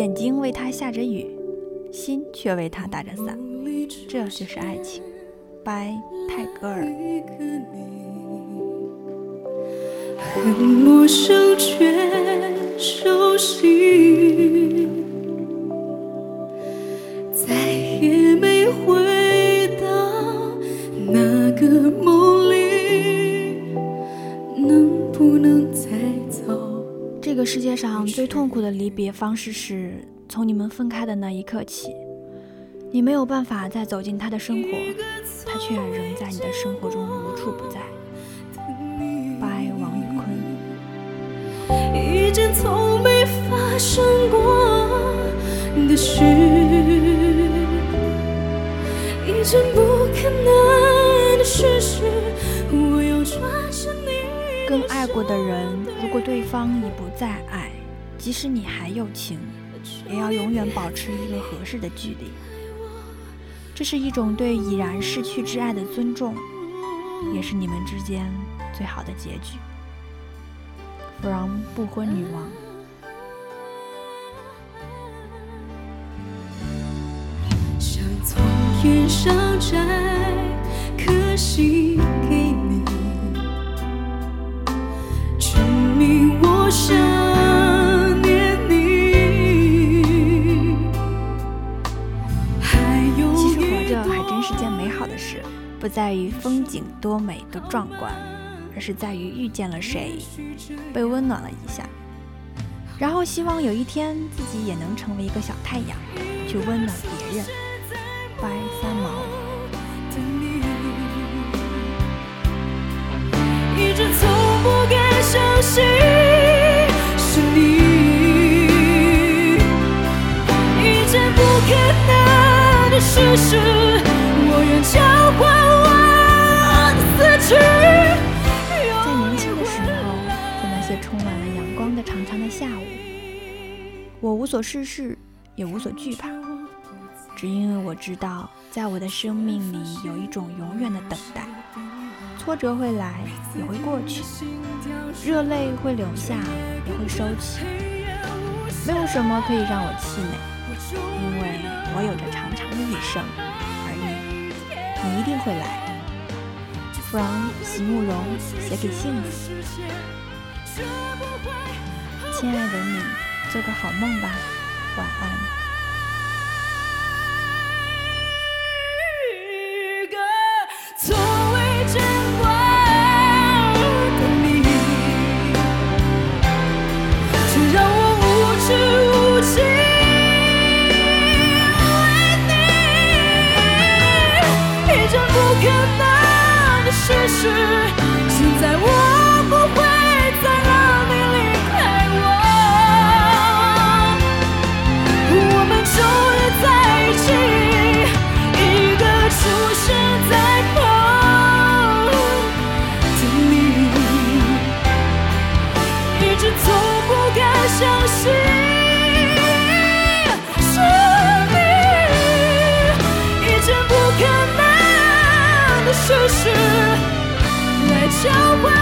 眼睛为他下着雨，心却为他打着伞。这就是爱情。拜，泰戈尔。很陌生，却熟悉。世界上最痛苦的离别方式是从你们分开的那一刻起，你没有办法再走进他的生活，他却仍在你的生活中无处不在。拜王宇坤。一件从没发生过的事，一件不可能的事，我要转身更。爱过的人，如果对方已不再爱，即使你还有情，也要永远保持一个合适的距离。这是一种对已然逝去之爱的尊重，也是你们之间最好的结局。from 不婚女王。像从天上摘在于风景多美多壮观，而是在于遇见了谁，被温暖了一下，然后希望有一天自己也能成为一个小太阳，去温暖别人。拜三毛。一直从不敢相信是你，一件不可能的事实，我愿交换。在年轻的时候，在那些充满了阳光的长长的下午，我无所事事，也无所惧怕。只因为我知道，在我的生命里有一种永远的等待，挫折会来，也会过去；热泪会流下，也会收起。没有什么可以让我气馁，因为我有着长长的一生，而你，你一定会来。From 席慕容写给幸福，亲爱的你，做个好梦吧，晚安。是。有。